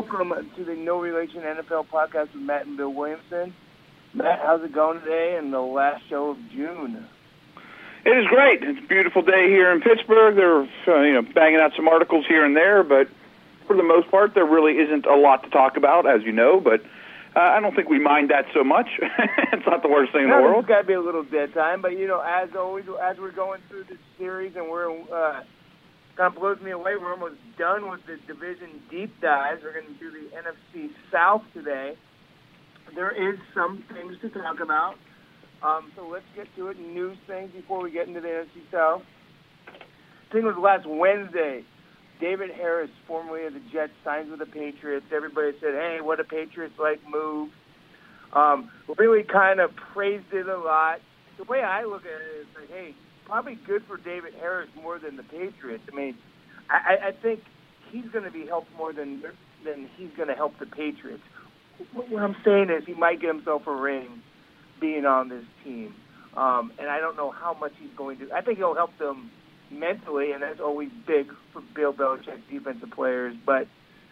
Welcome to the No Relation NFL podcast with Matt and Bill Williamson. Matt, how's it going today and the last show of June? It is great. It's a beautiful day here in Pittsburgh. They're uh, you know banging out some articles here and there, but for the most part, there really isn't a lot to talk about, as you know. But uh, I don't think we mind that so much. it's not the worst thing in the world. It's got to be a little dead time, but you know, as always, as we're going through this series and we're uh, kind of blows me away. We're almost done with the division deep dives. We're going to do the NFC South today. There is some things to talk about. Um, so let's get to it. News things before we get into the NFC South. I think it was last Wednesday. David Harris, formerly of the Jets, signs with the Patriots. Everybody said, "Hey, what a Patriots-like move." Um, really kind of praised it a lot. The way I look at it is like, hey, probably good for David Harris more than the Patriots. I mean, I, I- think he's going to be helped more than than he's going to help the Patriots. What I'm saying is he might get himself a ring being on this team, um, and I don't know how much he's going to. I think he'll help them mentally, and that's always big for Bill Belichick defensive players. But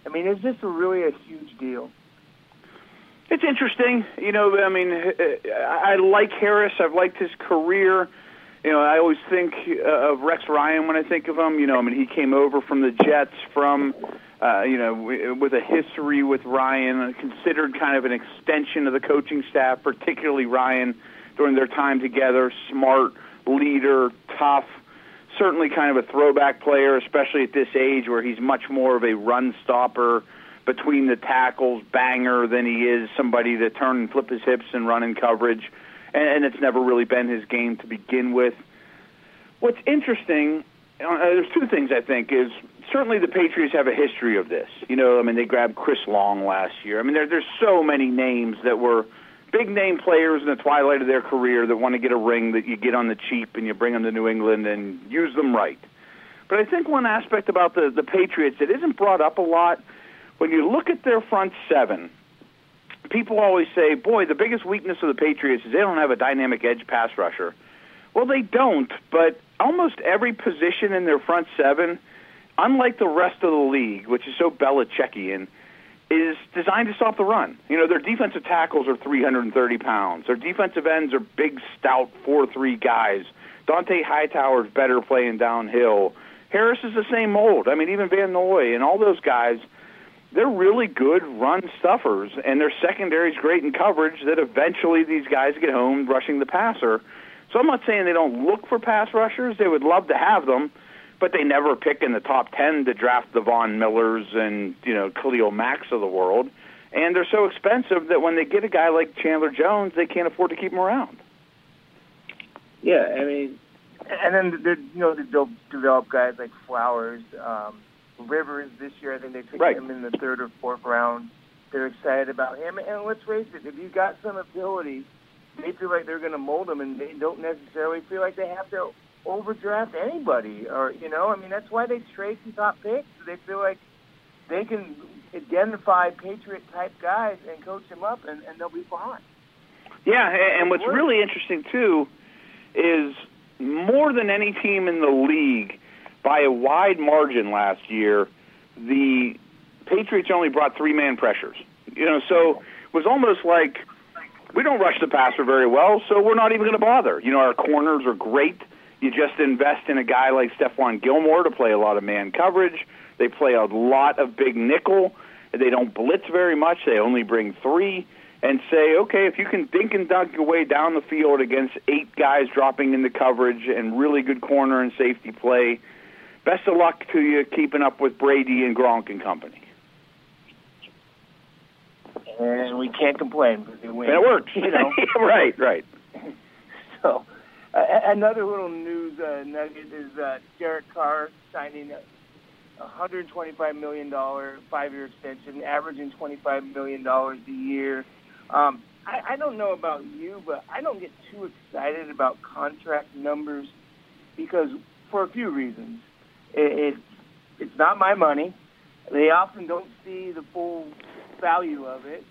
I mean, is this a really a huge deal? It's interesting. You know, I mean, I like Harris. I've liked his career. You know, I always think uh, of Rex Ryan when I think of him. You know, I mean, he came over from the Jets from, uh, you know, w- with a history with Ryan, considered kind of an extension of the coaching staff, particularly Ryan during their time together. Smart leader, tough, certainly kind of a throwback player, especially at this age where he's much more of a run stopper between the tackles, banger than he is somebody to turn and flip his hips and run in coverage. And, and it's never really been his game to begin with. What's interesting, uh, there's two things I think is certainly the Patriots have a history of this. You know, I mean they grabbed Chris Long last year. I mean there, there's so many names that were big name players in the twilight of their career that want to get a ring that you get on the cheap and you bring them to New England and use them right. But I think one aspect about the the Patriots that isn't brought up a lot when you look at their front seven, people always say, "Boy, the biggest weakness of the Patriots is they don't have a dynamic edge pass rusher." Well, they don't, but almost every position in their front seven, unlike the rest of the league, which is so Belichickian, is designed to stop the run. You know, their defensive tackles are 330 pounds. Their defensive ends are big, stout, 4-3 guys. Dont'a Hightower's better playing downhill. Harris is the same mold. I mean, even Van Noy and all those guys, they're really good run stuffers, and their secondary's great in coverage that eventually these guys get home rushing the passer. So I'm not saying they don't look for pass rushers. They would love to have them, but they never pick in the top 10 to draft the Von Millers and, you know, Khalil Macks of the world. And they're so expensive that when they get a guy like Chandler Jones, they can't afford to keep him around. Yeah, I mean, and then you know they'll develop guys like Flowers, um, Rivers. This year, I think they took Right. him in the third or fourth round. They're excited about him, and let's face it, if you got some ability, they feel like they're going to mold him, and they don't necessarily feel like they have to overdraft anybody, or you know, I mean, that's why they trade some top picks. They feel like they can identify Patriot type guys and coach them up, and, and they'll be fine. Yeah, and what's really interesting too is more than any team in the league, by a wide margin last year, the Patriots only brought three man pressures. You know, so it was almost like we don't rush the passer very well, so we're not even going to bother. You know, our corners are great. You just invest in a guy like Stephon Gilmore to play a lot of man coverage. They play a lot of big nickel. They don't blitz very much. They only bring three. And say, okay, if you can dink and dunk your way down the field against eight guys dropping into coverage and really good corner and safety play, best of luck to you keeping up with Brady and Gronk and company. And we can't complain because. And it works. You know, right, right. So, uh, another little news uh, nugget is uh, Derek Carr signing a $125 million five-year extension, averaging $25 million a year. Um, I, I don't know about you, but I don't get too excited about contract numbers because for a few reasons. It, it it's not my money. They often don't see the full value of it,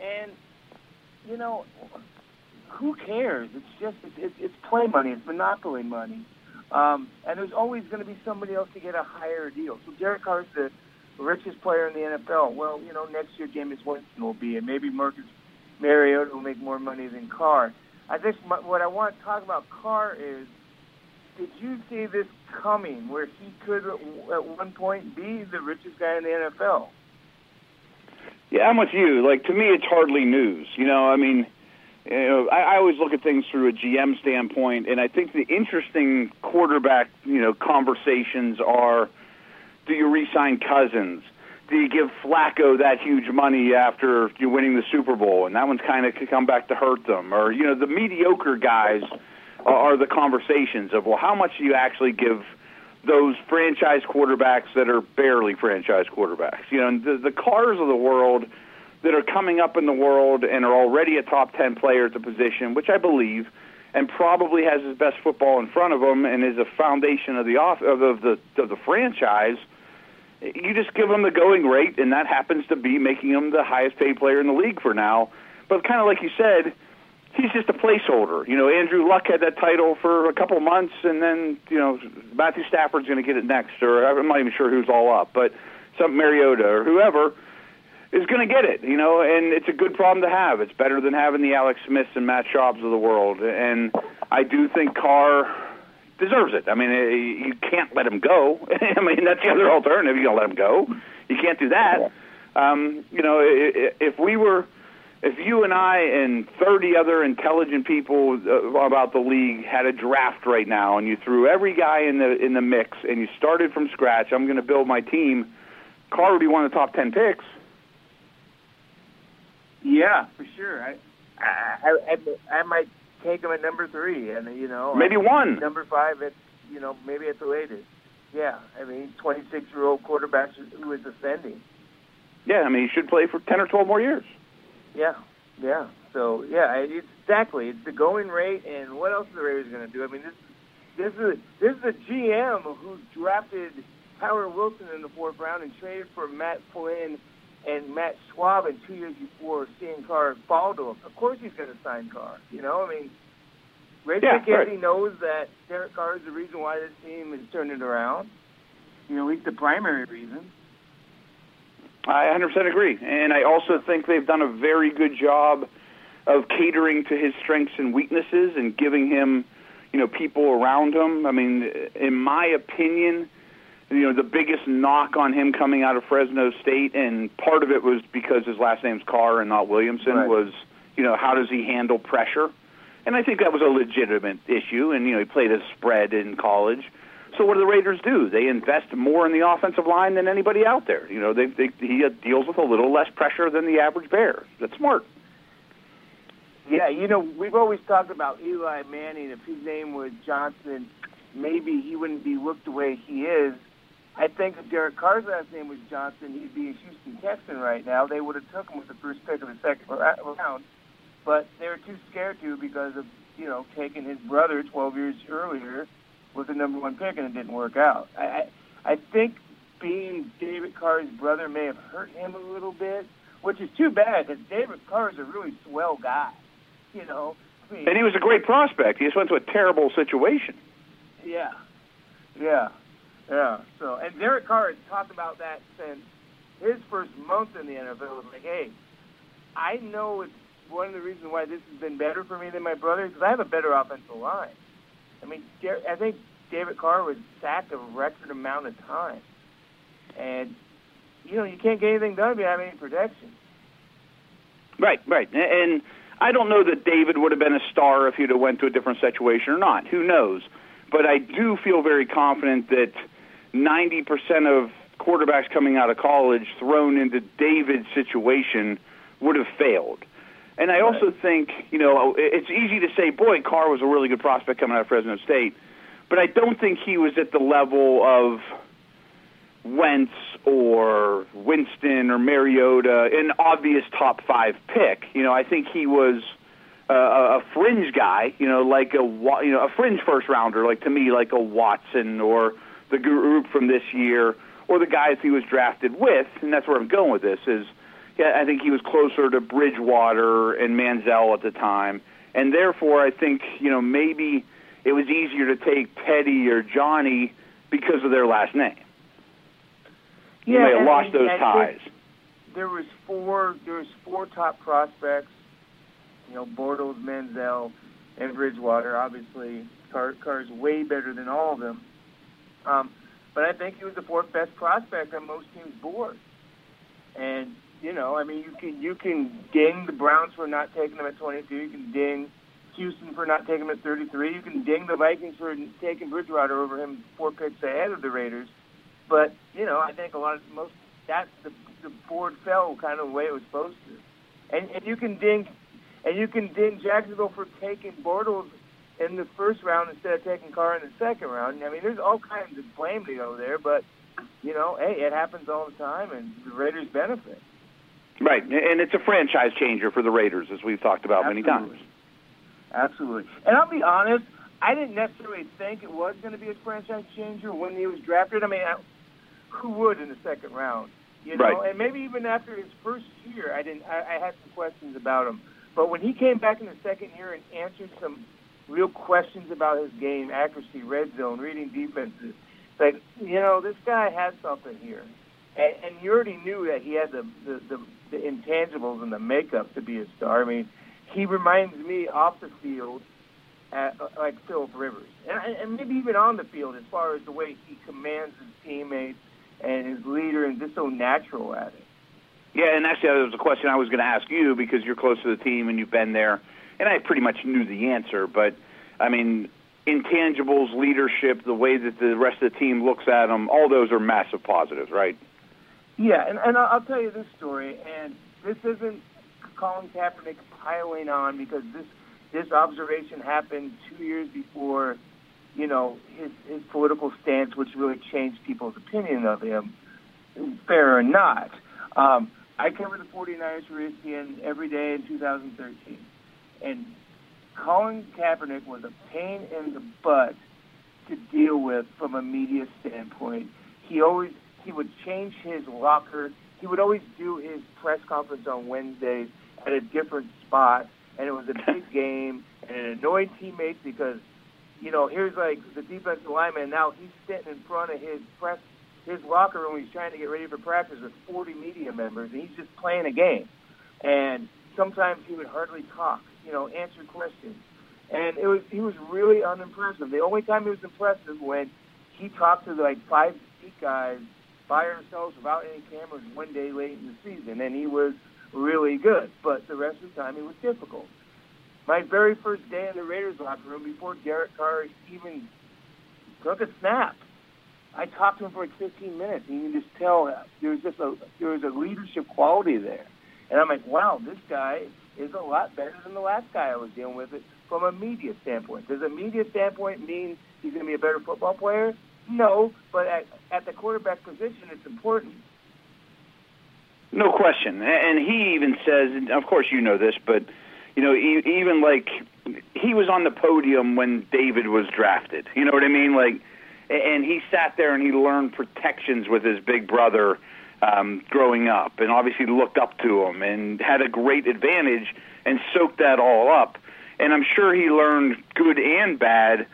and you know, who cares? It's just it's, it's, it's play money. It's monopoly money. Um, and there's always going to be somebody else to get a higher deal. So Derek Carr's the richest player in the NFL. Well, you know, next year Jameis Winston will be, and maybe Marcus Mariota will make more money than Carr. I think my, what I want to talk about Carr is, did you see this coming, where he could uh, at one point be the richest guy in the NFL? Yeah, I'm with you. Like to me, it's hardly news. You know, I mean, you know, I, I always look at things through a GM standpoint, and I think the interesting quarterback, you know, conversations are: Do you re-sign Cousins? Do you give Flacco that huge money after you winning the Super Bowl, and that one's kind of come back to hurt them? Or you know, the mediocre guys are the conversations of well, how much do you actually give? those franchise quarterbacks that are barely franchise quarterbacks. You know, the, the Carrs of the world that are coming up in the world and are already a top 10 player at the position, which I believe, and probably has his best football in front of him and is a foundation of the off of the of the franchise. You just give him the going rate, and that happens to be making him the highest paid player in the league for now. But kind of like you said, he's just a placeholder. You know, Andrew Luck had that title for a couple months, and then you know Matthew Stafford's going to get it next, or I'm not even sure who's all up, but some Mariota or whoever is going to get it. You know, and it's a good problem to have. It's better than having the Alex Smiths and Matt Schaubs of the world, and I do think Carr deserves it. I mean, eh, you can't let him go. I mean, that's the other alternative. You don't let him go. You can't do that. Um, you know, if we were if you and I and 30 other intelligent people uh, about the league had a draft right now and you threw every guy in the in the mix and you started from scratch, I'm going to build my team. Carr would be one of the top 10 picks. Yeah, for sure. I I I, I might take him at number 3 and you know, maybe one. Number 5 at you know, maybe at the latest. Yeah, I mean, 26-year-old quarterback who is ascending. Yeah, I mean, he should play for 10 or 12 more years. Yeah, yeah. So yeah, it's exactly. It's the going rate, and what else are the Raiders going to do? I mean, this this is this is the GM who drafted Howard Wilson in the fourth round and traded for Matt Flynn and Matt Schaub in two years before seeing Carr fall to him. Of course, he's going to sign Carr. You know, I mean, Ray yeah, McKenzie right. knows that Derek Carr is the reason why this team is turning around. You know, he's the primary reason. I 100% agree. And I also think they've done a very good job of catering to his strengths and weaknesses and giving him, you know, people around him. I mean, in my opinion, you know, the biggest knock on him coming out of Fresno State, and part of it was because his last name's Carr and not Williamson, right. was, you know, how does he handle pressure? And I think that was a legitimate issue. And, you know, he played a spread in college. So what do the Raiders do? They invest more in the offensive line than anybody out there. You know, they, they he uh, deals with a little less pressure than the average Bear. That's smart. Yeah, you know, we've always talked about Eli Manning. If his name was Johnson, maybe he wouldn't be looked the way he is. I think if Derek Carr's last name was Johnson, he'd be a Houston Texan right now. They would have took him with the first pick of the second uh, round, but they were too scared to because of you know taking his brother 12 years earlier was the number one pick, and it didn't work out. I, I, think being David Carr's brother may have hurt him a little bit, which is too bad because David Carr is a really swell guy. You know, I mean, and he was a great prospect. He just went to a terrible situation. Yeah, yeah, yeah. So, and Derek Carr has talked about that since his first month in the NFL. Was like, hey, I know it's one of the reasons why this has been better for me than my brother because I have a better offensive line. I mean, I think David Carr was sacked a record amount of time, and you know you can't get anything done if you have any protection. Right, right, and I don't know that David would have been a star if he'd have went to a different situation or not. Who knows? But I do feel very confident that 90% of quarterbacks coming out of college thrown into David's situation would have failed. And I also think, you know, it's easy to say, boy, Carr was a really good prospect coming out of Fresno State, but I don't think he was at the level of Wentz or Winston or Mariota, an obvious top five pick. You know, I think he was uh, a fringe guy, you know, like a you know a fringe first rounder, like to me, like a Watson or the group from this year, or the guys he was drafted with, and that's where I'm going with this is yeah, I think he was closer to Bridgewater and Manziel at the time, and therefore I think you know maybe it was easier to take Teddy or Johnny because of their last name. Yeah, you may have lost those ties. There was four. There was four top prospects. You know, Bortles, Manziel, and Bridgewater. Obviously, Carr, Carr's way better than all of them. Um, but I think he was the fourth best prospect on most teams' boards. And you know, I mean, you can you can ding the Browns for not taking him at 22. You can ding Houston for not taking him at 33. You can ding the Vikings for taking Bridgewater over him four picks ahead of the Raiders. But you know, I think a lot of most that the the board fell kind of the way it was supposed to. And and you can ding and you can ding Jacksonville for taking Bortles in the first round instead of taking Carr in the second round. I mean, there's all kinds of blame to go there, but you know, hey, it happens all the time, and the Raiders benefit. Right, and it's a franchise changer for the Raiders, as we've talked about Absolutely. many times. Absolutely. And I'll be honest, I didn't necessarily think it was going to be a franchise changer when he was drafted. I mean, I, who would in the second round? You know, right. and maybe even after his first year, I didn't. I, I had some questions about him. But when he came back in the second year and answered some real questions about his game, accuracy, red zone, reading defenses, like you know, this guy has something here, and, and you already knew that he had the the, the the intangibles and the makeup to be a star. I mean, he reminds me off the field at, uh, like Philip Rivers, and, and maybe even on the field as far as the way he commands his teammates and his leader, and just so natural at it. Yeah, and actually, that was a question I was going to ask you because you're close to the team and you've been there, and I pretty much knew the answer. But I mean, intangibles, leadership, the way that the rest of the team looks at him, all those are massive positives, right? Yeah, and, and I'll tell you this story, and this isn't Colin Kaepernick piling on because this this observation happened two years before, you know, his his political stance, which really changed people's opinion of him, fair or not. Um, I covered the 49ers for ESPN every day in 2013, and Colin Kaepernick was a pain in the butt to deal with from a media standpoint. He always he would change his locker. He would always do his press conference on Wednesdays at a different spot, and it was a big game, and it annoyed teammates because, you know, here's like the defensive lineman, and now he's sitting in front of his press, his locker room. He's trying to get ready for practice with 40 media members, and he's just playing a game. And sometimes he would hardly talk, you know, answer questions, and it was he was really unimpressive. The only time he was impressive when he talked to like five guys by ourselves without any cameras one day late in the season, and he was really good. But the rest of the time, he was difficult. My very first day in the Raiders locker room, before Derek Carr even took a snap, I talked to him for like 15 minutes, and you can just tell there was just a there was a leadership quality there. And I'm like, wow, this guy is a lot better than the last guy I was dealing with it from a media standpoint. Does a media standpoint mean he's going to be a better football player? No, but at, at the quarterback position, it's important. No question. And he even says, and of course you know this, but you know, even like he was on the podium when David was drafted. You know what I mean? Like, and he sat there and he learned protections with his big brother um, growing up, and obviously looked up to him and had a great advantage and soaked that all up. And I'm sure he learned good and bad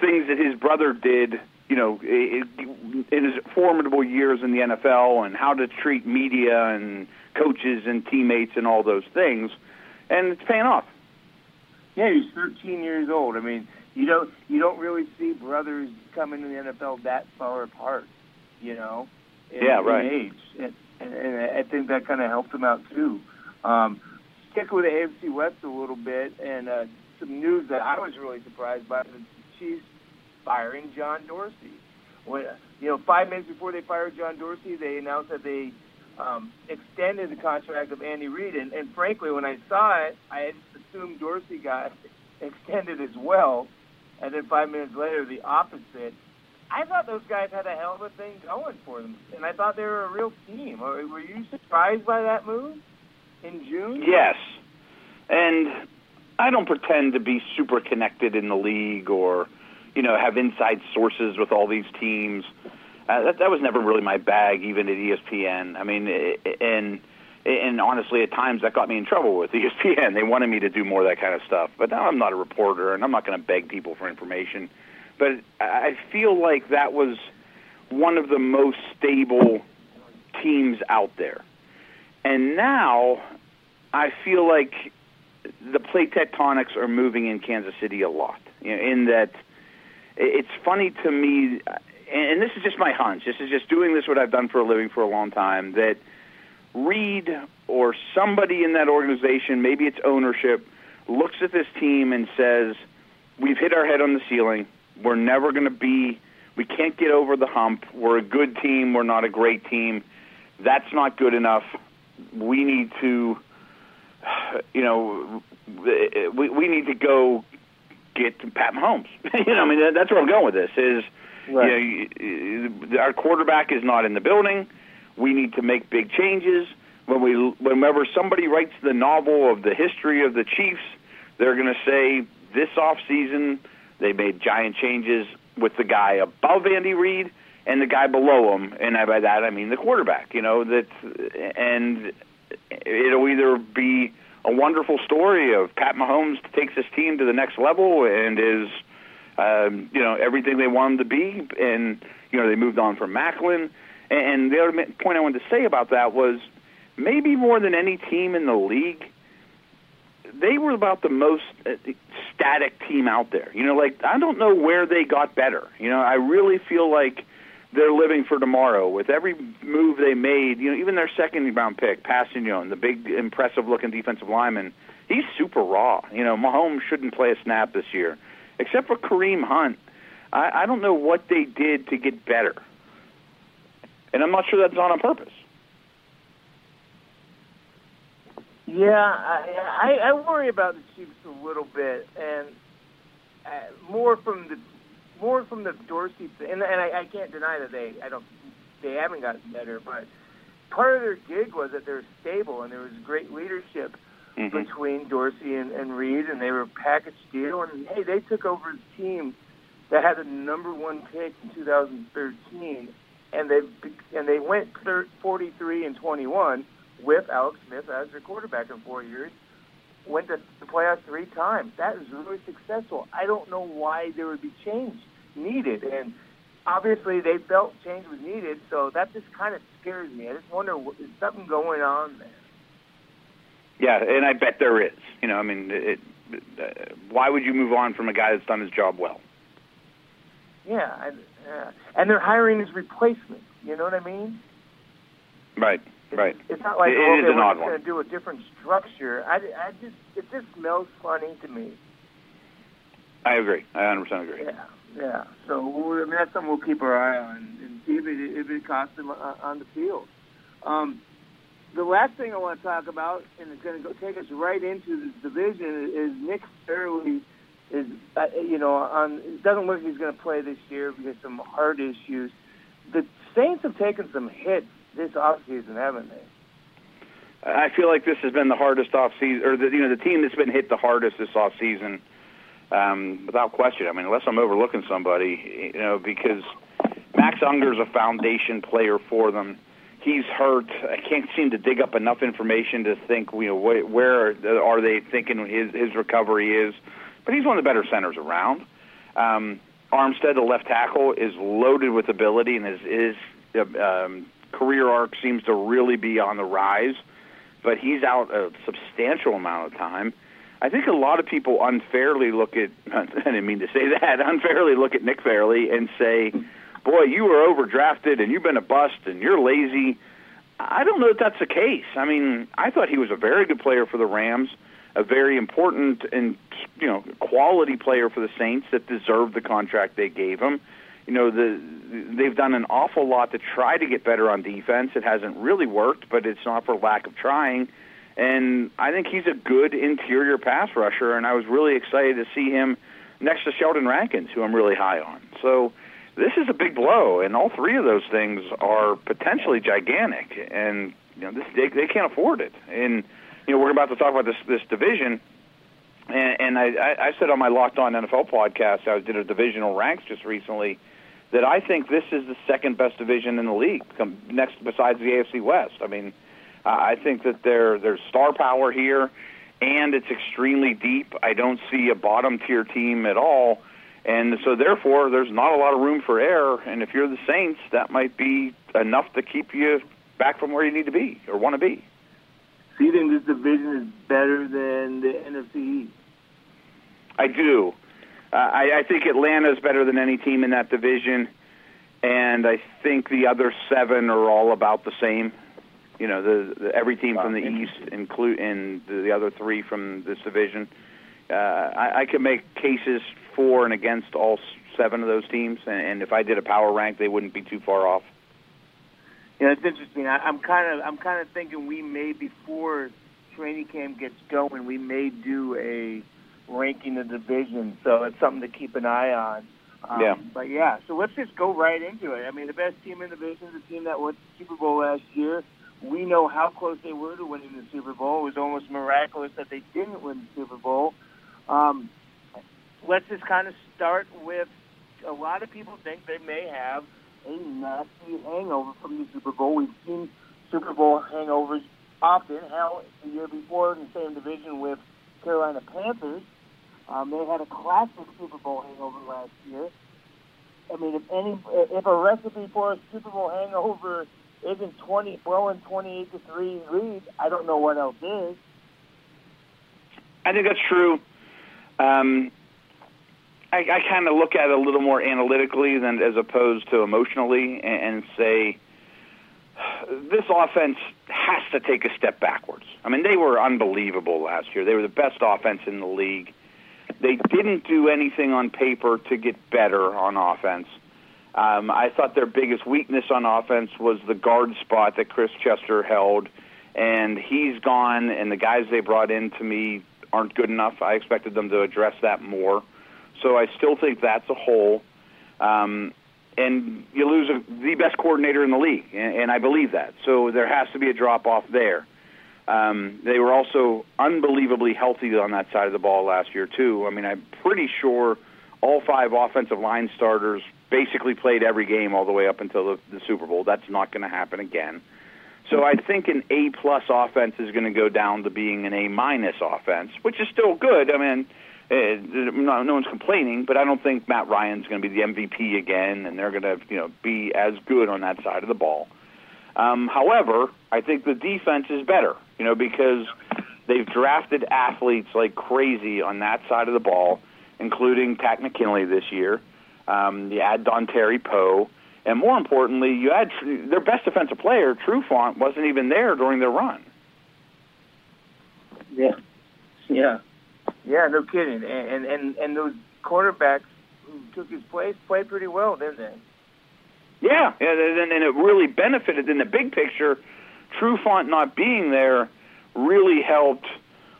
things that his brother did you know, in his formidable years in the NFL and how to treat media and coaches and teammates and all those things, and it's paying off. Yeah, he's 13 years old. I mean, you don't you don't really see brothers coming to the NFL that far apart, you know. In, yeah, right. In age, and, and, and I think that kind of helped him out too. Um, stick with the AFC West a little bit, and uh, some news that I was really surprised by: the Chiefs firing John Dorsey. When you know, five minutes before they fired John Dorsey, they announced that they um, extended the contract of Andy Reid. And, and frankly, when I saw it, I assumed Dorsey got extended as well. And then five minutes later, the opposite. I thought those guys had a hell of a thing going for them, and I thought they were a real team. Were you surprised by that move in June? Yes, and I don't pretend to be super connected in the league or you know, have inside sources with all these teams. Uh, that that was never really my bag, even at ESPN. I mean, and and honestly, at times that got me in trouble with ESPN. They wanted me to do more of that kind of stuff, but now I'm not a reporter, and I'm not going to beg people for information. But I feel like that was one of the most stable teams out there. And now I feel like the plate tectonics are moving in Kansas City a lot. You know, in that it's funny to me, and this is just my hunch. This is just doing this what I've done for a living for a long time. That Reid or somebody in that organization, maybe it's ownership, looks at this team and says, "We've hit our head on the ceiling. We're never going to be. We can't get over the hump. We're a good team. We're not a great team. That's not good enough. We need to." you know, we we need to go get Pat Mahomes. you know, I mean that's where I'm going with this. Is right. you know, our quarterback is not in the building. We need to make big changes. When we whenever somebody writes the novel of the history of the Chiefs, they're going to say this off season they made giant changes with the guy above Andy Reid and the guy below him, and by that I mean the quarterback. You know that, and it'll either be a wonderful story of Pat Mahomes takes his team to the next level and is, um, you know, everything they want him to be, and you know they moved on from Maclin. And the other point I wanted to say about that was maybe more than any team in the league, they were about the most uh, static team out there. You know, like I don't know where they got better. You know, I really feel like they're living for tomorrow. With every move they made, you know, even their second round pick, Kpassagnon, the big impressive looking defensive lineman, he's super raw. You know, Mahomes shouldn't play a snap this year, except for Kareem Hunt. I, I don't know what they did to get better, and I'm not sure that's on purpose. Yeah, I, I, I worry about the Chiefs a little bit, and uh, more from the more from the Dorsey thing, and, and I, I can't deny that they I don't they haven't gotten better, but part of their gig was that they're stable and there was great leadership mm-hmm. between Dorsey and, and Reid, and they were a package deal. And hey, they took over a team that had the number one pick in 2013, and they and they went 43 and 21 with Alex Smith as their quarterback in four years went to the playoffs three times. That is really successful. I don't know why there would be change needed, and obviously they felt change was needed. So that just kind of scares me. I just wonder is something going on there. Yeah, and I bet there is. You know, I mean, it, uh, why would you move on from a guy that's done his job well? Yeah, and, uh, and they're hiring his replacement. You know what I mean? Right. Right. It's not like it, okay, it is we're going to do a different structure. I, I just it just smells funny to me. I agree. I 100 agree. Yeah, yeah. So I mean, that's something we'll keep our eye on and see if it, if it costs them on the field. Um, the last thing I want to talk about, and it's going to go, take us right into the division, is Nick Fairley is uh, you know on it doesn't look like he's going to play this year because some heart issues. The Saints have taken some hits this offseason, haven't they? I feel like this has been the hardest off season, or the you know the team that's been hit the hardest this off season, um, without question. I mean, unless I'm overlooking somebody, you know, because Max Unger's a foundation player for them. He's hurt. I can't seem to dig up enough information to think, you know, where, where are they thinking his his recovery is. But he's one of the better centers around. Um, Armstead, the left tackle, is loaded with ability and is is um, career arc seems to really be on the rise, but he's out a substantial amount of time. I think a lot of people unfairly look at, I didn't mean to say that, unfairly look at Nick Fairley and say, boy, you were overdrafted and you've been a bust and you're lazy. I don't know that that's the case. I mean, I thought he was a very good player for the Rams, a very important and you know quality player for the Saints that deserved the contract they gave him you know the they've done an awful lot to try to get better on defense. It hasn't really worked, but it's not for lack of trying. And I think he's a good interior pass rusher, and I was really excited to see him next to Sheldon Rankins, who I'm really high on. So this is a big blow, and all three of those things are potentially gigantic, and you know this, they they can't afford it. And you know we're about to talk about this this division, and, and I, I said on my Locked On NFL podcast, I did a divisional ranks just recently that I think this is the second best division in the league, next besides the AFC West. I mean, I think that there there's star power here, and it's extremely deep. I don't see a bottom tier team at all, and so therefore there's not a lot of room for error. And if you're the Saints, that might be enough to keep you back from where you need to be or want to be. So you think this division is better than the NFC East? I do. Uh, I, I think Atlanta is better than any team in that division, and I think the other seven are all about the same. You know, the, the every team wow, from the East, include and the, the other three from this division. Uh, I, I could make cases for and against all seven of those teams, and, and if I did a power rank, they wouldn't be too far off. Yeah, it's interesting. I, I'm kind of I'm kind of thinking we may before training camp gets going, we may do a ranking the division. So it's something to keep an eye on. Um, yeah. But yeah, so let's just go right into it. I mean, the best team in the division is the team that won the Super Bowl last year. We know how close they were to winning the Super Bowl. It was almost miraculous that they didn't win the Super Bowl. Um, let's just kind of start with a lot of people think they may have a nasty hangover from the Super Bowl. We've seen Super Bowl hangovers often. Hell, the year before in the same division with Carolina Panthers, um, they had a classic Super Bowl hangover last year. I mean, if any, if a recipe for a Super Bowl hangover isn't twenty blowing twenty eight to three leads, I don't know what else is. I think that's true. Um, I, I kind of look at it a little more analytically than as opposed to emotionally, and, and say this offense has to take a step backwards. I mean, they were unbelievable last year. They were the best offense in the league. They didn't do anything on paper to get better on offense. Um, I thought their biggest weakness on offense was the guard spot that Chris Chester held, and he's gone. And the guys they brought in to me aren't good enough. I expected them to address that more. So I still think that's a hole. Um, and you lose a, the best coordinator in the league, and, and I believe that. So there has to be a drop off there. Um, they were also unbelievably healthy on that side of the ball last year too. I mean, I'm pretty sure all five offensive line starters basically played every game all the way up until the, the Super Bowl. That's not going to happen again. So I think an A plus offense is going to go down to being an A minus offense, which is still good. I mean, uh, no, no one's complaining, but I don't think Matt Ryan's going to be the MVP again, and they're going to you know be as good on that side of the ball. Um, however, I think the defense is better, you know, because they've drafted athletes like crazy on that side of the ball, including Takk McKinley this year. Um, you add Dontari Poe, and more importantly, you add their best defensive player, Trufant, wasn't even there during their run. Yeah, yeah. Yeah, no kidding. And and and those quarterbacks who took his place played pretty well, didn't they? Yeah, yeah, and, and it really benefited in the big picture. Trufant not being there really helped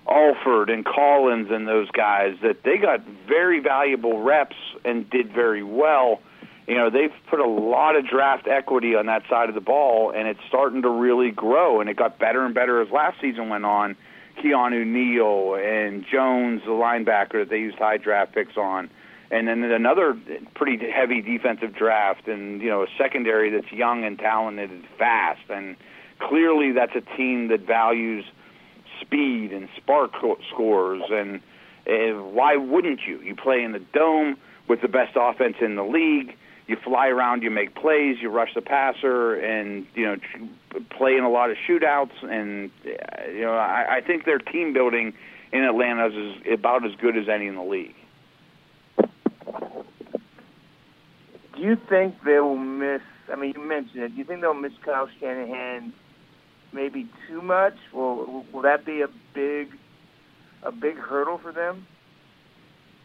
Alford and Collins and those guys that they got very valuable reps and did very well. You know, they've put a lot of draft equity on that side of the ball, and it's starting to really grow. And it got better and better as last season went on Keanu Neal and Jones, the linebacker that they used high draft picks on, and then another pretty heavy defensive draft, and you know a secondary that's young and talented and fast, and clearly that's a team that values speed and SPARQ scores, and uh, why wouldn't you? You play in the dome with the best offense in the league you fly around, you make plays, you rush the passer, and you know play in a lot of shootouts. And you know, I, I think their team building in Atlanta is about as good as any in the league. Do you think they will miss? I mean, you mentioned it. Do you think they'll miss Kyle Shanahan maybe too much? Will will that be a big a big hurdle for them?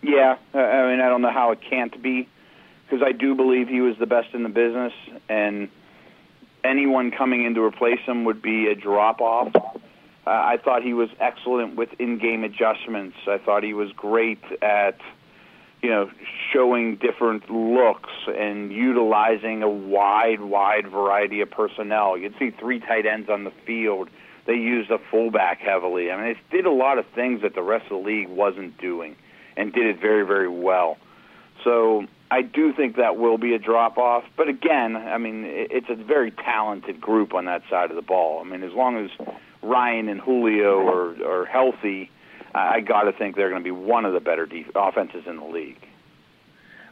Yeah, I mean, I don't know how it can't be because I do believe he was the best in the business, and anyone coming in to replace him would be a drop off. Uh, I thought he was excellent with in-game adjustments. I thought he was great at you know showing different looks and utilizing a wide, wide variety of personnel. You'd see three tight ends on the field. They used a fullback heavily. I mean, they did a lot of things that the rest of the league wasn't doing, and did it very, very well. So I do think that will be a drop off. But again, I mean, it's a very talented group on that side of the ball. I mean, as long as Ryan and Julio are, are healthy, I got to think they're going to be one of the better def- offenses in the league.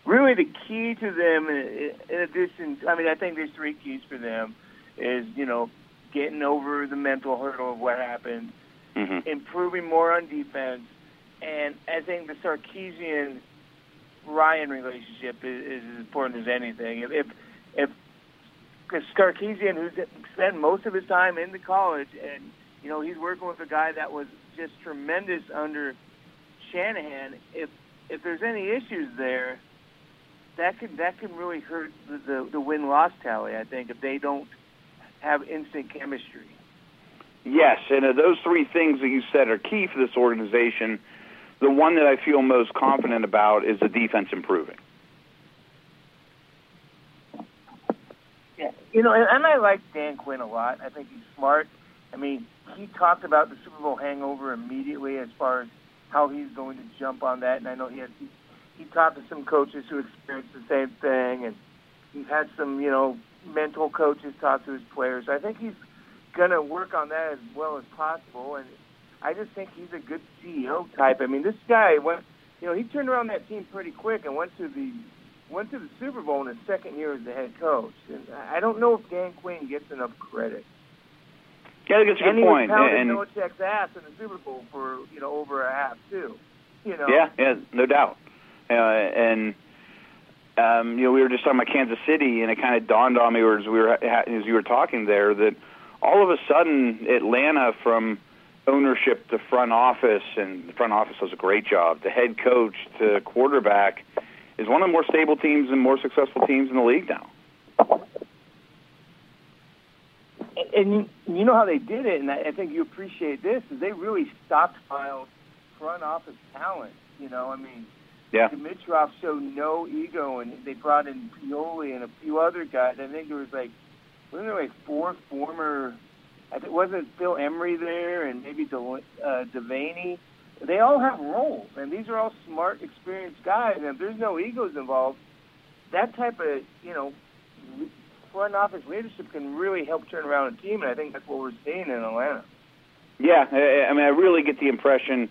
Really, the key to them, in addition, I mean, I think there's three keys for them. Is you know getting over the mental hurdle of what happened, Mm-hmm. improving more on defense, and I think the Sarkisian Ryan relationship is, is as important as anything. If if, if because Sarkisian, who's spent most of his time in the college, and you know he's working with a guy that was just tremendous under Shanahan. If if there's any issues there, that could that can really hurt the the, the win loss tally. I think if they don't have instant chemistry. Yes, and uh, those three things that you said are key for this organization. The one that I feel most confident about is the defense improving. Yeah, you know, and, and I like Dan Quinn a lot. I think he's smart. I mean, he talked about the Super Bowl hangover immediately as far as how he's going to jump on that. And I know he has he, he talked to some coaches who experienced the same thing, and he's had some you know mental coaches talk to his players. I think he's going to work on that as well as possible. And I just think he's a good CEO type. I mean, this guy went, you know, he turned around that team pretty quick and went to the went to the Super Bowl in his second year as the head coach. And I don't know if Dan Quinn gets enough credit. Yeah, it's a good and he point. was pounding And Belichick's ass in the Super Bowl for you know over a half too. You know. yeah, yeah, no doubt. Uh, and um, you know, we were just talking about Kansas City, and it kind of dawned on me as we were as you were talking there that all of a sudden Atlanta from ownership to front office, and the front office does a great job. The head coach to quarterback is one of the more stable teams and more successful teams in the league now. And- you, know how they did it, and I think you appreciate this, is they really stockpiled front office talent. You know, I mean, Yeah, Dimitroff showed no ego, and they brought in Pioli and a few other guys. I think there was like, wasn't there like four former? I think wasn't Phil Emery there, and maybe Del, uh, Devaney. They all have roles, and these are all smart, experienced guys. And if there's no egos involved, that type of you know front office leadership can really help turn around a team, and I think that's what we're seeing in Atlanta. Yeah, I mean, I really get the impression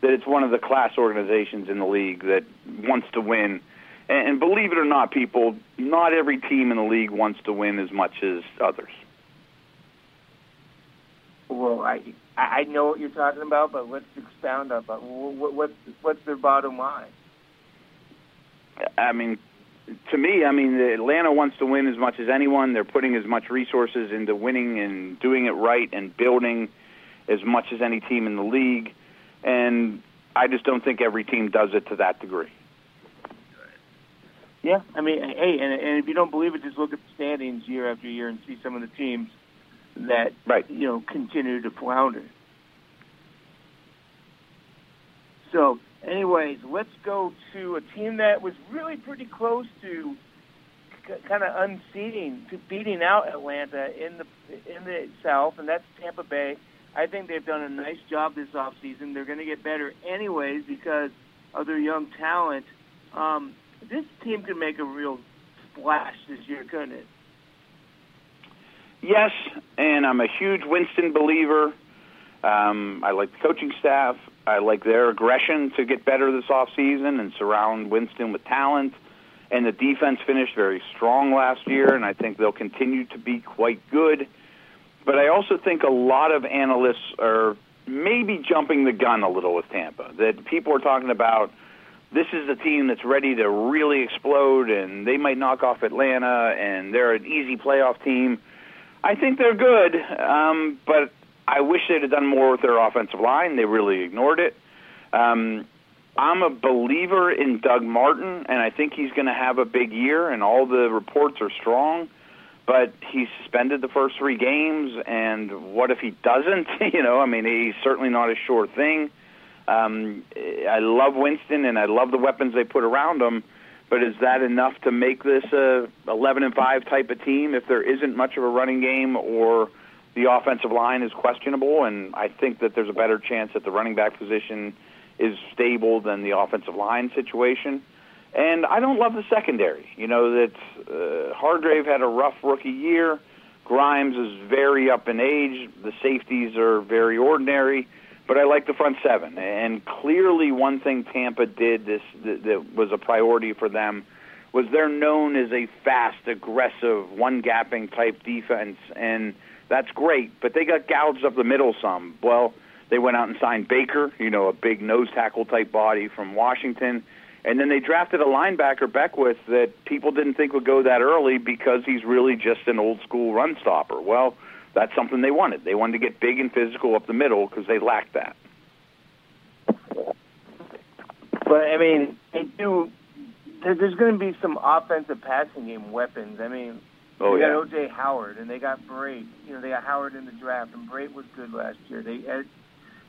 that it's one of the class organizations in the league that wants to win. And, believe it or not, people, not every team in the league wants to win as much as others. Well, I I know what you're talking about, but let's expound on that. What, what's what's their bottom line? I mean, to me, I mean, Atlanta wants to win as much as anyone. They're putting as much resources into winning and doing it right and building as much as any team in the league. And I just don't think every team does it to that degree. Yeah, I mean, hey, and, and if you don't believe it, just look at the standings year after year and see some of the teams that Right. you know continue to flounder. So, anyways, let's go to a team that was really pretty close to kind of unseating, to beating out Atlanta in the in the South, and that's Tampa Bay. I think they've done a nice job this offseason. They're going to get better anyways because of their young talent. Um, this team could make a real splash this year, couldn't it? Yes, and I'm a huge Winston believer. Um, I like the coaching staff. I like their aggression to get better this offseason and surround Winston with talent. And the defense finished very strong last year, and I think they'll continue to be quite good. But I also think a lot of analysts are maybe jumping the gun a little with Tampa. That people are talking about this is a team that's ready to really explode, and they might knock off Atlanta, and they're an easy playoff team. I think they're good, um, but I wish they'd have done more with their offensive line. They really ignored it. Um, I'm a believer in Doug Martin, and I think he's going to have a big year, and all the reports are strong. But he suspended the first three games, and what if he doesn't? you know, I mean, he's certainly not a sure thing. Um, I love Winston, and I love the weapons they put around him. But is that enough to make this a 11 and 5 type of team if there isn't much of a running game or the offensive line is questionable? And I think that there's a better chance that the running back position is stable than the offensive line situation. And I don't love the secondary. You know that uh, Hargrave had a rough rookie year. Grimes is very up in age. The safeties are very ordinary but I like the front seven. And clearly, one thing Tampa did this that, that was a priority for them was they're known as a fast, aggressive, one gapping type defense, and That's great, but they got gouged up the middle some. Well, they went out and signed Baker, you know, a big nose tackle type body from Washington. And then they drafted a linebacker, Beckwith, that people didn't think would go that early because he's really just an old school run stopper. Well, that's something they wanted. They wanted to get big and physical up the middle because they lacked that. But I mean, they do. There's going to be some offensive passing game weapons. I mean, oh, they yeah. got OJ Howard and they got Brate. You know, they got Howard in the draft, and Brate was good last year. They had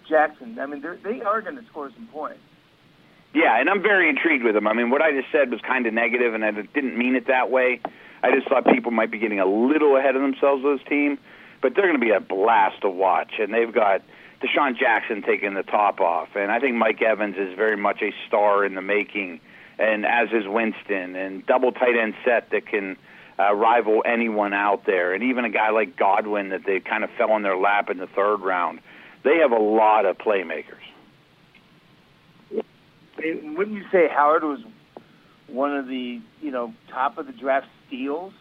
Jackson. I mean, they're, they are going to score some points. Yeah, and I'm very intrigued with them. I mean, what I just said was kind of negative, and I didn't mean it that way. I just thought people might be getting a little ahead of themselves with this team, but they're going to be a blast to watch. And they've got DeSean Jackson taking the top off, and I think Mike Evans is very much a star in the making, and as is Winston, and double tight end set that can uh, rival anyone out there, and even a guy like Godwin that they kind of fell in their lap in the third round. They have a lot of playmakers. Wouldn't you say Howard was one of the you know top of the draft steals?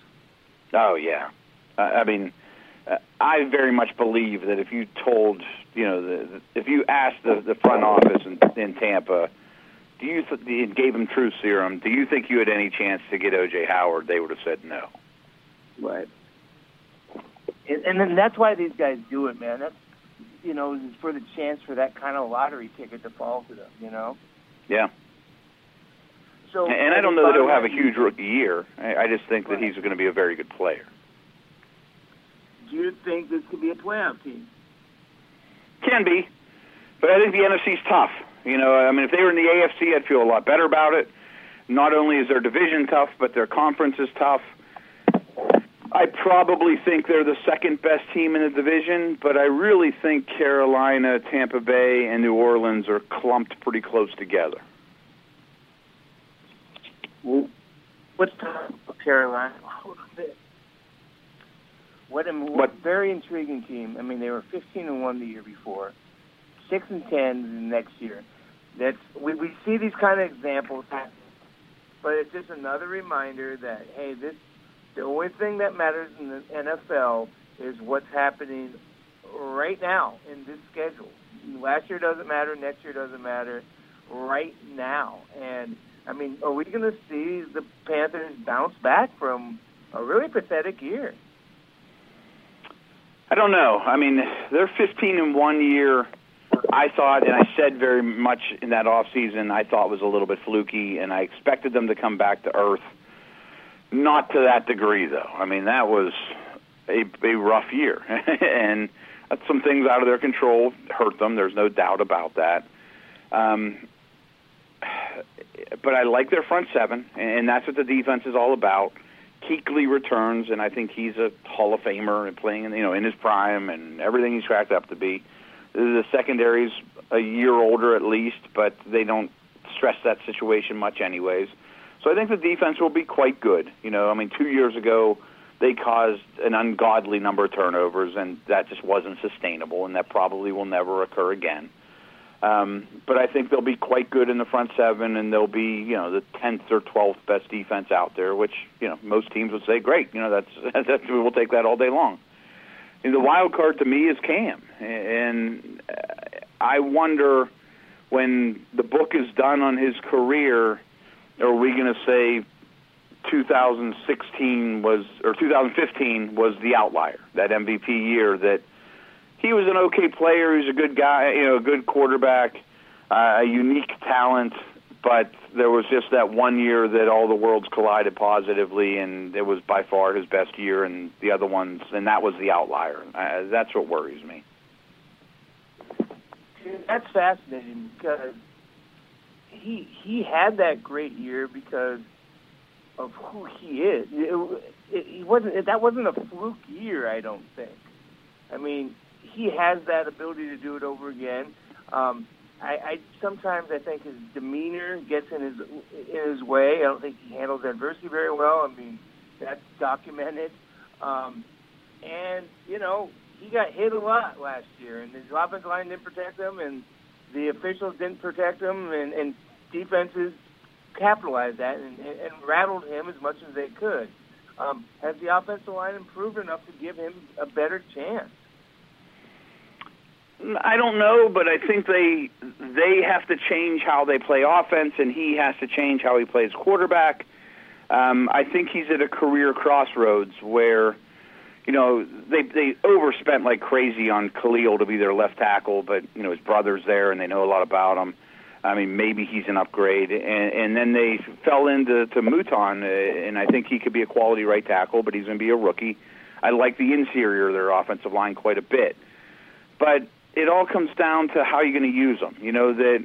Oh yeah, uh, I mean, uh, I very much believe that if you told you know the, the, if you asked the, the front office in, in Tampa, do you gave them truth serum? Do you think you had any chance to get OJ Howard? They would have said no. Right. And, and then that's why these guys do it, man. That's you know for the chance for that kind of lottery ticket to fall to them. You know. Yeah. So, and I don't know that he'll have a huge rookie year. I, I just think that he's going to be a very good player. Do you think this could be a playoff team? Can be, but I think the NFC's tough. You know, I mean, if they were in the AFC, I'd feel a lot better about it. Not only is their division tough, but their conference is tough. I probably think they're the second best team in the division, but I really think Carolina, Tampa Bay, and New Orleans are clumped pretty close together. Talk about Carolina a little bit. What a what very intriguing team. I mean, they were 15 and one the year before, six and 10 the next year. That's we we see these kind of examples, but it's just another reminder that hey, this the only thing that matters in the NFL is what's happening right now in this schedule. Last year doesn't matter, next year doesn't matter, right now. And I mean, are we going to see the Panthers bounce back from a really pathetic year? I don't know. I mean, they're 15 in one year. I thought, and I said very much in that off season, I thought was a little bit fluky, and I expected them to come back to earth. Not to that degree, though. I mean, that was a, a rough year, and some things out of their control hurt them. There's no doubt about that. Um, but I like their front seven, and that's what the defense is all about. Kuechly returns, and I think he's a Hall of Famer and playing, you know, in his prime and everything he's cracked up to be. The secondary's a year older at least, but they don't stress that situation much, anyways. So I think the defense will be quite good. You know, I mean, two years ago they caused an ungodly number of turnovers, and that just wasn't sustainable, and that probably will never occur again. Um, but I think they'll be quite good in the front seven, and they'll be, you know, the tenth or twelfth best defense out there. Which, you know, most teams would say, great. You know, that's, that's we'll take that all day long. The wild card to me is Cam, and I wonder when the book is done on his career, are we going to say 2016 was or 2015 was the outlier, that MVP year that he was an okay player. He was a good guy, you know, a good quarterback, uh, a unique talent. But there was just that one year that all the worlds collided positively, and it was by far his best year. And the other ones, and that was the outlier. Uh, that's what worries me. That's fascinating because he he had that great year because of who he is. It, it, it wasn't that wasn't a fluke year, I don't think. I mean, he has that ability to do it over again. Um, I, I sometimes I think his demeanor gets in his in his way. I don't think he handles adversity very well. I mean, that's documented. Um, and you know, he got hit a lot last year, and his offensive line didn't protect him, and the officials didn't protect him, and, and defenses capitalized that and, and rattled him as much as they could. Um, has the offensive line improved enough to give him a better chance? I don't know, but I think they they have to change how they play offense, and he has to change how he plays quarterback. Um, I think he's at a career crossroads where, you know, they they overspent like crazy on Kalil to be their left tackle, but you know his brother's there and they know a lot about him. I mean, maybe he's an upgrade, and, and then they fell into to Moton, uh, and I think he could be a quality right tackle, but he's going to be a rookie. I like the interior of their offensive line quite a bit, but it all comes down to how you're going to use them. You know that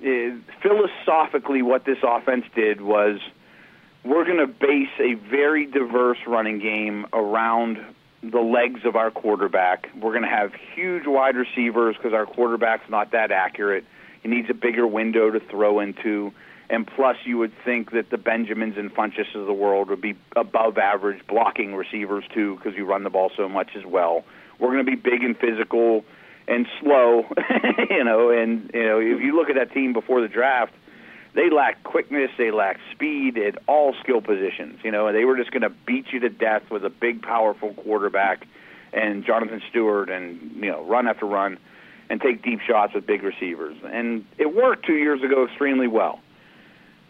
uh, philosophically, what this offense did was we're going to base a very diverse running game around the legs of our quarterback. We're going to have huge wide receivers because our quarterback's not that accurate. He needs a bigger window to throw into. And plus, you would think that the Benjamins and Funchess of the world would be above average blocking receivers, too, because you run the ball so much as well. We're going to be big and physical and slow, you know. And you know, if you look at that team before the draft, they lack quickness, they lack speed at all skill positions, you know. And they were just going to beat you to death with a big, powerful quarterback and Jonathan Stewart, and you know, run after run, and take deep shots with big receivers. And it worked two years ago extremely well.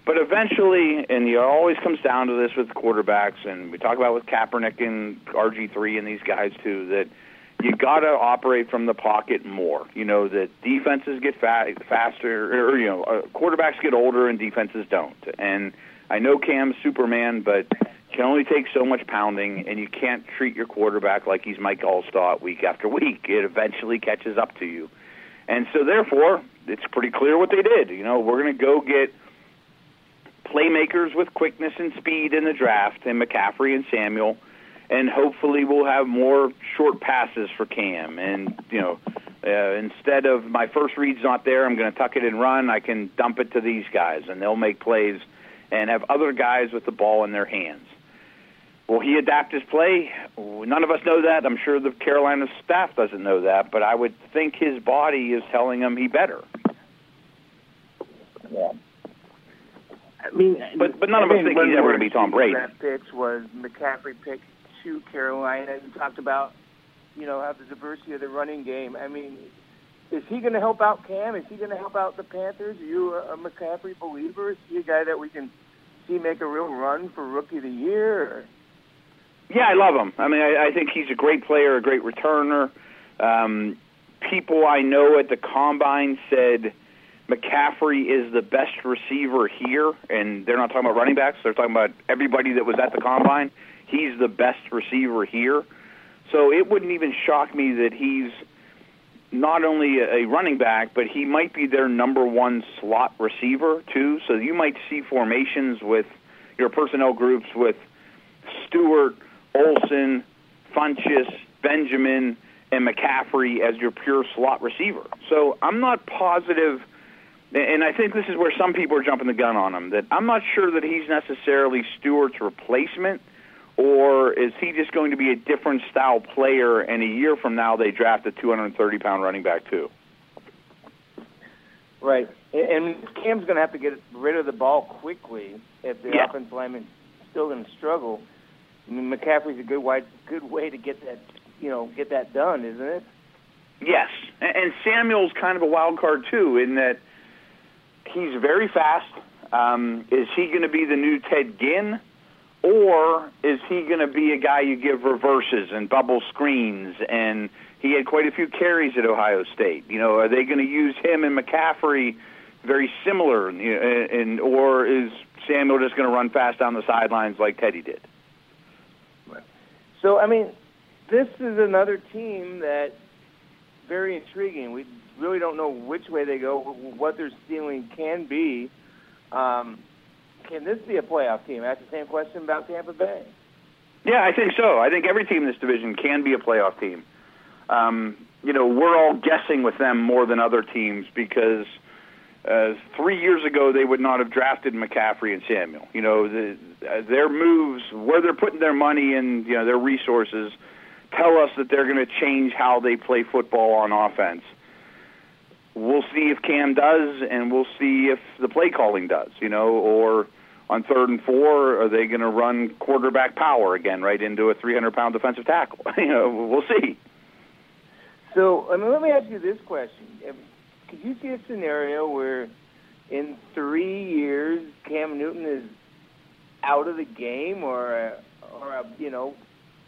But eventually, and it always comes down to this with quarterbacks, and we talk about with Kaepernick and RG3 and these guys too, that you got to operate from the pocket more. You know that defenses get fa- faster, or you know uh, quarterbacks get older and defenses don't. And I know Cam's Superman, but can only take so much pounding, and you can't treat your quarterback like he's Mike Alstott week after week. It eventually catches up to you, and so therefore it's pretty clear what they did. You know, we're going to go get playmakers with quickness and speed in the draft, and McCaffrey and Samuel and hopefully we'll have more short passes for Cam. And you know, uh, instead of my first read's not there, I'm going to tuck it and run. I can dump it to these guys, and they'll make plays and have other guys with the ball in their hands. Will he adapt his play? None of us know that. I'm sure the Carolina staff doesn't know that, but I would think his body is telling him he better. Yeah. I mean, but but none of us think he's ever going to be Tom Brady. That picks was McCaffrey picked to Carolina. You talked about, you know, how the diversity of the running game. I mean, is he going to help out Cam? Is he going to help out the Panthers? Are you a, McCaffrey believer? Is he a guy that we can see make a real run for Rookie of the Year? Yeah, I love him. I mean, I, I think he's a great player, a great returner. Um, people I know at the combine said McCaffrey is the best receiver here, and they're not talking about running backs. They're talking about everybody that was at the combine he's the best receiver here. So it wouldn't even shock me that he's not only a running back, but he might be their number one slot receiver too. So you might see formations with your personnel groups with Stewart, Olsen, Funchess, Benjamin, and McCaffrey as your pure slot receiver. So I'm not positive, and I think this is where some people are jumping the gun on him. That I'm not sure that he's necessarily Stewart's replacement or is he just going to be a different style player and a year from now they draft a 230 pound running back too? Right. And Cam's going to have to get rid of the ball quickly if the yeah. offensive lineman's still going to struggle. I mean, McCaffrey's a good way, good way to get that, you know, get that done, isn't it? Yes, and Samuel's kind of a wild card too, in that he's very fast. Um, is he going to be the new Ted Ginn? Or is he going to be a guy you give reverses and bubble screens? And he had quite a few carries at Ohio State. You know, are they going to use him and McCaffrey very similar? And or is Samuel just going to run fast down the sidelines like Teddy did? So I mean, this is another team that very intriguing. We really don't know which way they go, what their ceiling can be. Um, can this be a playoff team? I ask the same question about Tampa Bay. Yeah, I think so. I think every team in this division can be a playoff team. Um, you know, we're all guessing with them more than other teams because uh, three years ago they would not have drafted McCaffrey and Samuel. You know, the, uh, their moves, where they're putting their money and you know their resources, tell us that they're going to change how they play football on offense we'll see if Cam does, and we'll see if the play calling does, you know, or on third and four, are they going to run quarterback power again, right into a 300 pound defensive tackle? you know, we'll see. So, I mean, let me ask you this question: Could you see a scenario where, in three years, Cam Newton is out of the game, or a, or a you know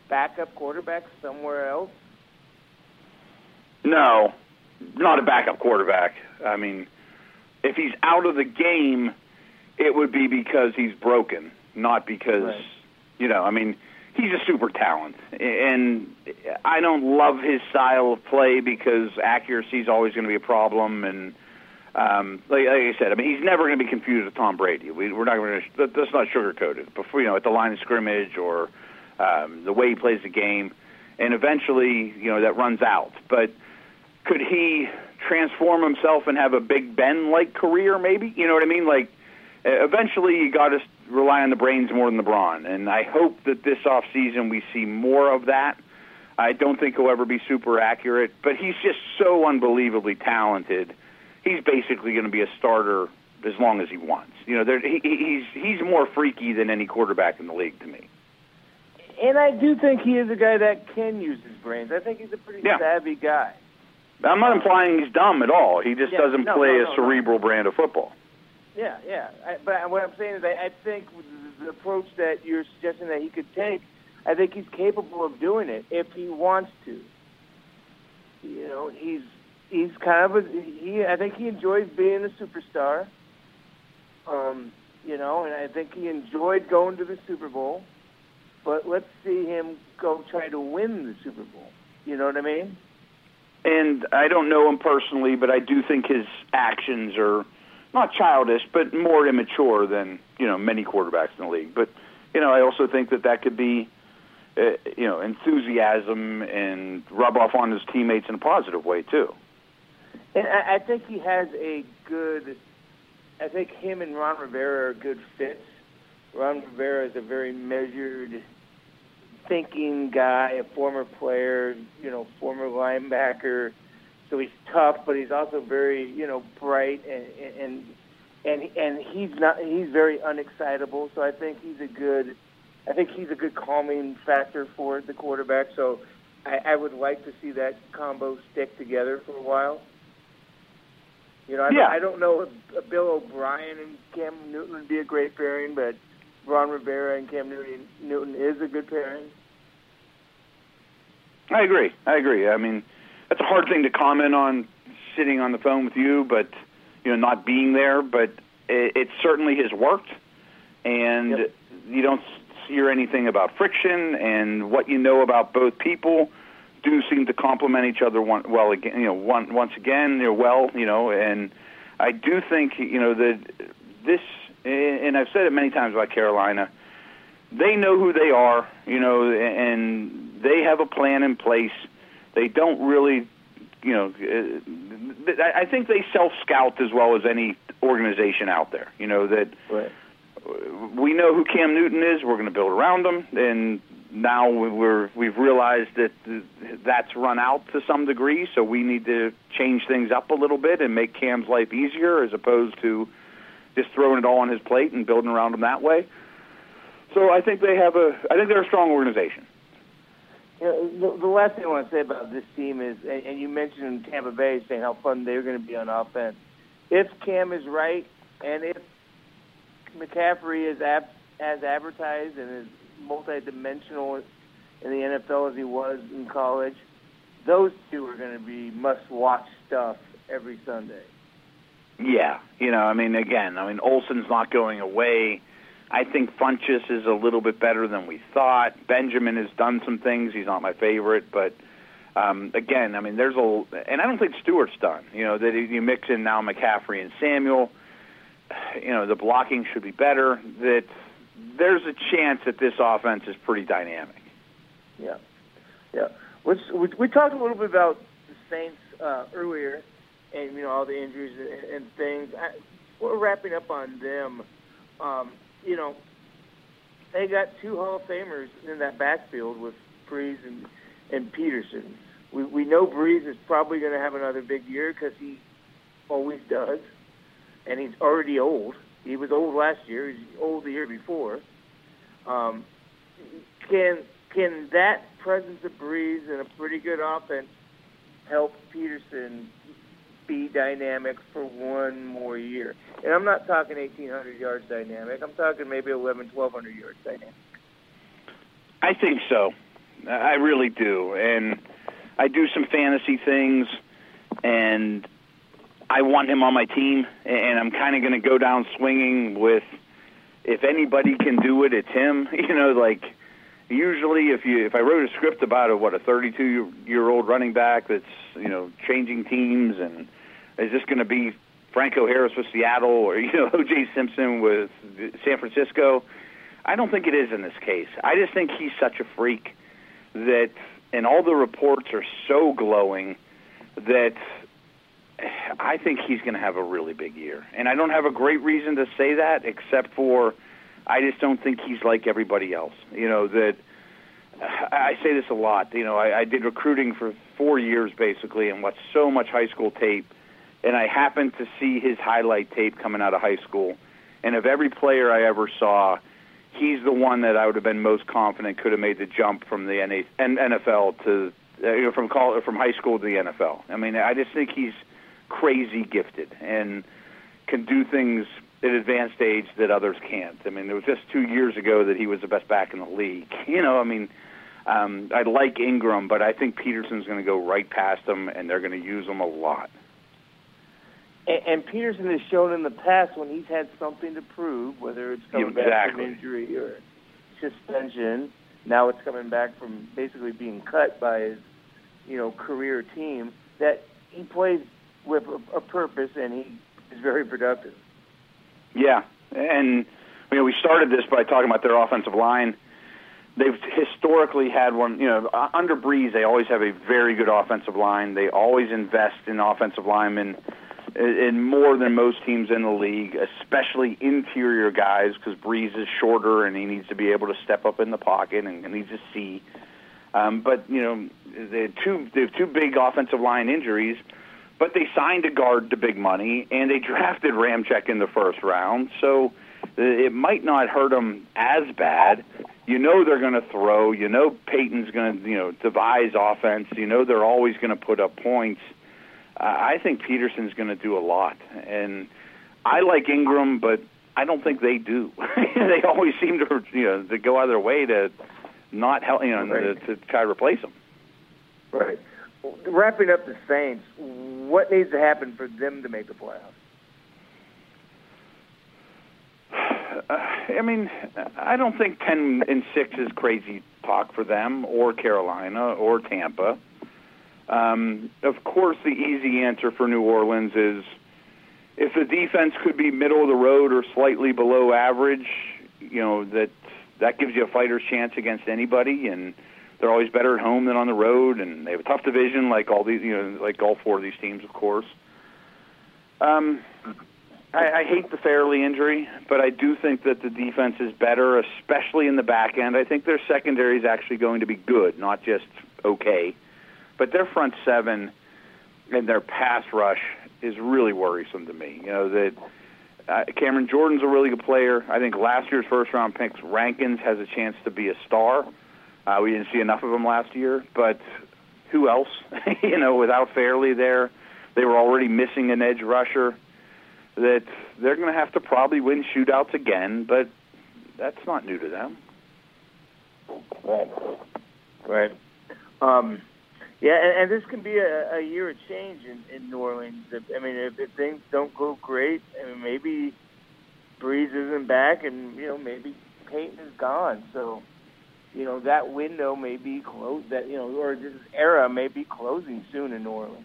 backup quarterback somewhere else? No, not a backup quarterback. I mean, if he's out of the game, it would be because he's broken, not because right. you know. I mean, he's a super talent, and I don't love his style of play because accuracy is always going to be a problem. And um, like, like I said, I mean, he's never going to be confused with Tom Brady. We, we're not going to. That's not sugarcoated. Before you know, at the line of scrimmage or um, the way he plays the game, and eventually, you know, that runs out. But could he transform himself and have a Big Ben like career? Maybe you know what I mean. Like Uh, eventually, you got to rely on the brains more than the brawn, and I hope that this off season we see more of that. I don't think he'll ever be super accurate, but he's just so unbelievably talented. He's basically going to be a starter as long as he wants. You know, there, he, he's he's more freaky than any quarterback in the league to me. And I do think he is a guy that can use his brains. I think he's a pretty yeah. savvy guy. I'm not implying he's dumb at all. He just yeah, doesn't no, play no, no, a cerebral brand of football. Yeah, yeah. I, but what I'm saying is, I, I think the approach that you're suggesting that he could take, I think he's capable of doing it if he wants to. You know, he's he's kind of a he. I think he enjoys being a superstar. Um, you know, and I think he enjoyed going to the Super Bowl. But let's see him go try to win the Super Bowl. You know what I mean? and I don't know him personally, but I do think his actions are not childish, but more immature than you know many quarterbacks in the league. But you know, I also think that that could be uh, you know enthusiasm and rub off on his teammates in a positive way too. And I, I think he has a good. I think him and Ron Rivera are good fits. Ron Rivera is a very measured thinking guy, a former player, you know, former linebacker. So he's tough, but he's also very, you know, bright and and and and he's not he's very unexcitable. So I think he's a good I think he's a good calming factor for the quarterback. So I, I would like to see that combo stick together for a while. You know, I, yeah. don't, I don't know if Bill O'Brien and Cam Newton would be a great pairing, but Ron Rivera and Cam Newton, Newton is a good pairing. I agree. I agree. I mean, that's a hard thing to comment on sitting on the phone with you, but you know, not being there. But it, it certainly has worked, and yep. you don't hear anything about friction, and what you know about both people do seem to complement each other one, well again. You know, one, once again, they're well. You know, and I do think you know that this, and I've said it many times about Carolina. They know who they are, you know, and they have a plan in place. They don't really, you know, uh, I think they self scout as well as any organization out there. You know that right. we know who Cam Newton is. We're going to build around him, and now we're we've realized that that's run out to some degree. So we need to change things up a little bit and make Cam's life easier, as opposed to just throwing it all on his plate and building around him that way. So I think they have a. I think they're a strong organization. You know, the, the last thing I want to say about this team is, and, and you mentioned Tampa Bay saying how fun they're going to be on offense. If Cam is right, and if McCaffrey is ab- as advertised and is multidimensional in the NFL as he was in college, those two are going to be must-watch stuff every Sunday. Yeah, you know, I mean, again, I mean, Olsen's not going away. I think Funchess is a little bit better than we thought. Benjamin has done some things. He's not my favorite, but um, again, I mean, there's a, and I don't think Stewart's done. You know, that you mix in now McCaffrey and Samuel. You know, the blocking should be better. That there's a chance that this offense is pretty dynamic. Yeah, yeah. We, we talked a little bit about the Saints uh, earlier, and you know all the injuries and, and things. I, we're wrapping up on them. Um, you know, they got two Hall of Famers in that backfield with Brees and and Peterson. We we know Brees is probably going to have another big year because he always does, and he's already old. he was old last year. He's old the year before. Um, can can that presence of Brees and a pretty good offense help Peterson be dynamic for one more year? And I'm not talking 1,800 yards dynamic. I'm talking maybe 11, 1,200 yards dynamic. I think so. I really do. And I do some fantasy things, and I want him on my team, and I'm kind of going to go down swinging with if anybody can do it, it's him. You know, like usually if you if I wrote a script about a what a 32 year old running back that's you know changing teams and is this going to be Franco Harris with Seattle or you know O.J. Simpson with San Francisco? I don't think it is in this case. I just think he's such a freak that, and all the reports are so glowing that I think he's going to have a really big year. And I don't have a great reason to say that except for I just don't think he's like everybody else. You know, that I say this a lot. You know, I, I did recruiting for four years basically and watched so much high school tape. And I happened to see his highlight tape coming out of high school. And of every player I ever saw, he's the one that I would have been most confident could have made the jump from the NFL to uh, you know from call from high school to the NFL. I mean, I just think he's crazy gifted and can do things at advanced age that others can't. I mean, it was just two years ago that he was the best back in the league. You know, I mean, um, I like Ingram, but I think Peterson's going to go right past him, and they're going to use him a lot. And, and Peterson has shown in the past when he's had something to prove, whether it's coming exactly. back from injury or suspension. Now it's coming back from basically being cut by his, you know, career team. That he plays with a, a purpose and he is very productive. Yeah, and you know we started this by talking about their offensive line. They've historically had one, you know, under Brees, they always have a very good offensive line. They always invest in offensive linemen in more than most teams in the league, especially interior guys, because Brees is shorter and he needs to be able to step up in the pocket and, and needs to see. Um, but you know, they have two they have two big offensive line injuries, but they signed a guard to big money and they drafted Ramczyk in the first round, so it might not hurt them as bad. You know they're going to throw. You know Payton's going to you know devise offense. You know they're always going to put up points I think Peterson's going to do a lot, and I like Ingram, but I don't think they do. they always seem to you know to go out of their way to not help you know right. to, to try to replace him. Right. Wrapping up the Saints, what needs to happen for them to make the playoffs? Uh, I mean, I don't think ten and six is crazy talk for them, or Carolina, or Tampa. Um, of course, the easy answer for New Orleans is if the defense could be middle of the road or slightly below average, you know that that gives you a fighter's chance against anybody, and they're always better at home than on the road, and they have a tough division like all these, you know, like all four of these teams, of course. Um, I, I hate the Fairley injury, but I do think that the defense is better, especially in the back end. I think their secondary is actually going to be good, not just okay. But their front seven and their pass rush is really worrisome to me. You know that uh, Cameron Jordan's a really good player. I think last year's first round picks Rankins has a chance to be a star. Uh, we didn't see enough of him last year, but who else? you know, without Fairley there, they were already missing an edge rusher. That they're going to have to probably win shootouts again, but that's not new to them. Right. Right. Um, yeah, and, and this can be a, a year of change in, in New Orleans. I mean, if, if things don't go great, I mean, maybe Brees isn't back, and you know, maybe Payton is gone. So, you know, that window may be closed. That you know, or this era may be closing soon in New Orleans.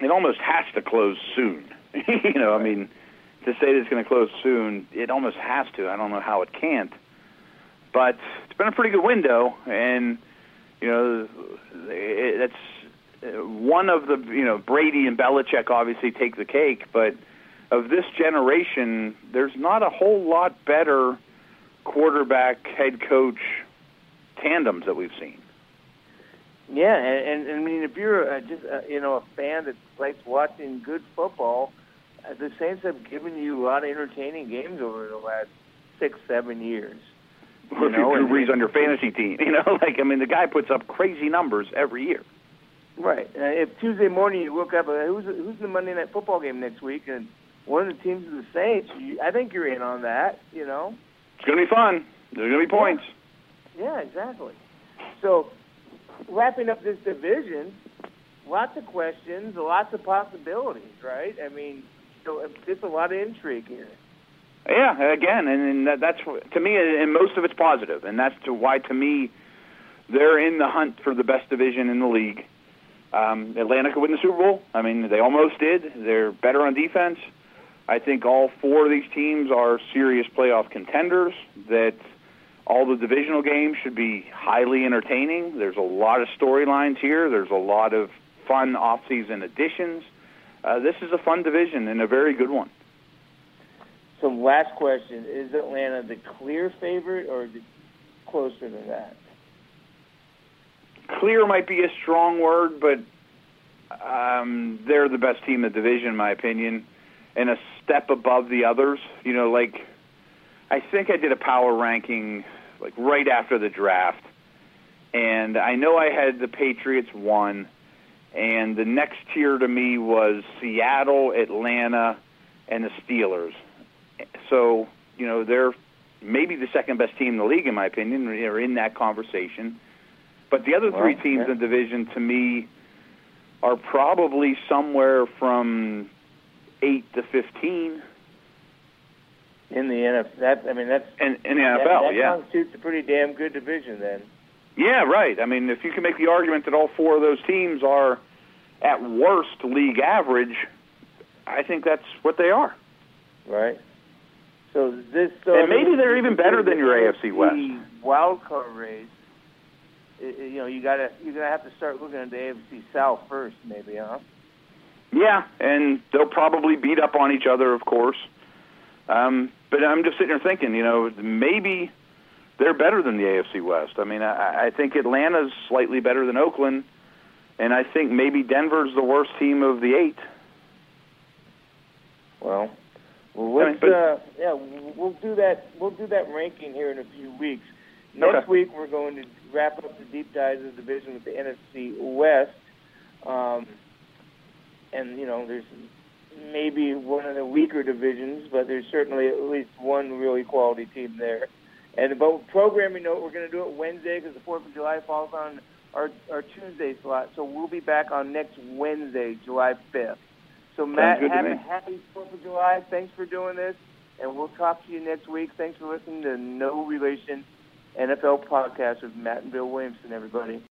It almost has to close soon. you know, I mean, to say that it's going to close soon, it almost has to. I don't know how it can't, but it's been a pretty good window, and you know, that's uh, one of the you know Brady and Belichick obviously take the cake, but of this generation, there's not a whole lot better quarterback head coach tandems that we've seen. Yeah, and, and I mean, if you're uh, just uh, you know a fan that likes watching good football, uh, the Saints have given you a lot of entertaining games over the last six, seven years. Or if know, you Drew Brees on your fantasy team, you know, like I mean, the guy puts up crazy numbers every year. Right. Uh, if Tuesday morning you look up, uh, who's who's the Monday night football game next week, and one of the teams is the Saints, you, I think you're in on that. You know. It's gonna be fun. There's gonna be points. Yeah, exactly. So, wrapping up this division, lots of questions, lots of possibilities, right? I mean, so uh, there's a lot of intrigue here. Yeah, again, and, and that, that's to me, and most of it's positive, and that's to why to me they're in the hunt for the best division in the league. Um, Atlanta could win the Super Bowl. I mean, they almost did. They're better on defense. I think all four of these teams are serious playoff contenders. That all the divisional games should be highly entertaining. There's a lot of storylines here. There's a lot of fun off-season additions. Uh, this is a fun division and a very good one. So, last question: Is Atlanta the clear favorite, or closer than that? clear might be a strong word, but um, they're the best team in the division, in my opinion, and a step above the others. You know, like I think I did a power ranking like right after the draft, and I know I had the Patriots one, and the next tier to me was Seattle, Atlanta, and the Steelers. So you know they're maybe the second best team in the league, in my opinion, or in that conversation. But the other three Well, teams yeah. in the division, to me, are probably somewhere from eight to fifteen In the NFL, that I mean, that's in, in the that, NFL. that yeah, constitutes a pretty damn good division. Then, yeah, right. I mean, if you can make the argument that all four of those teams are at worst league average, I think that's what they are. right? So this, And maybe they're even better than your AFC West. wild card race. i- i- you know, you gotta you're gonna have to start looking at the AFC South first, maybe, huh? Yeah, and they'll probably beat up on each other, of course. Um, but I'm just sitting there thinking, you know, maybe they're better than the AFC West. I mean, I, I think Atlanta's slightly better than Oakland, and I think maybe Denver's the worst team of the eight. Well, well, let's uh, yeah, we'll do that. We'll do that ranking here in a few weeks. Next Okay. week we're going to wrap up the deep dives of the division with the NFC West, um, and you know there's maybe one of the weaker divisions, but there's certainly at least one really quality team there. And about programming note, we're going to do it Wednesday because the Fourth of July falls on our our Tuesday slot, so we'll be back on next Wednesday, July fifth. So Matt, good to have a happy Fourth of July. Thanks for doing this, and we'll talk to you next week. Thanks for listening to No Relation NFL podcast with Matt and Bill Williamson, everybody.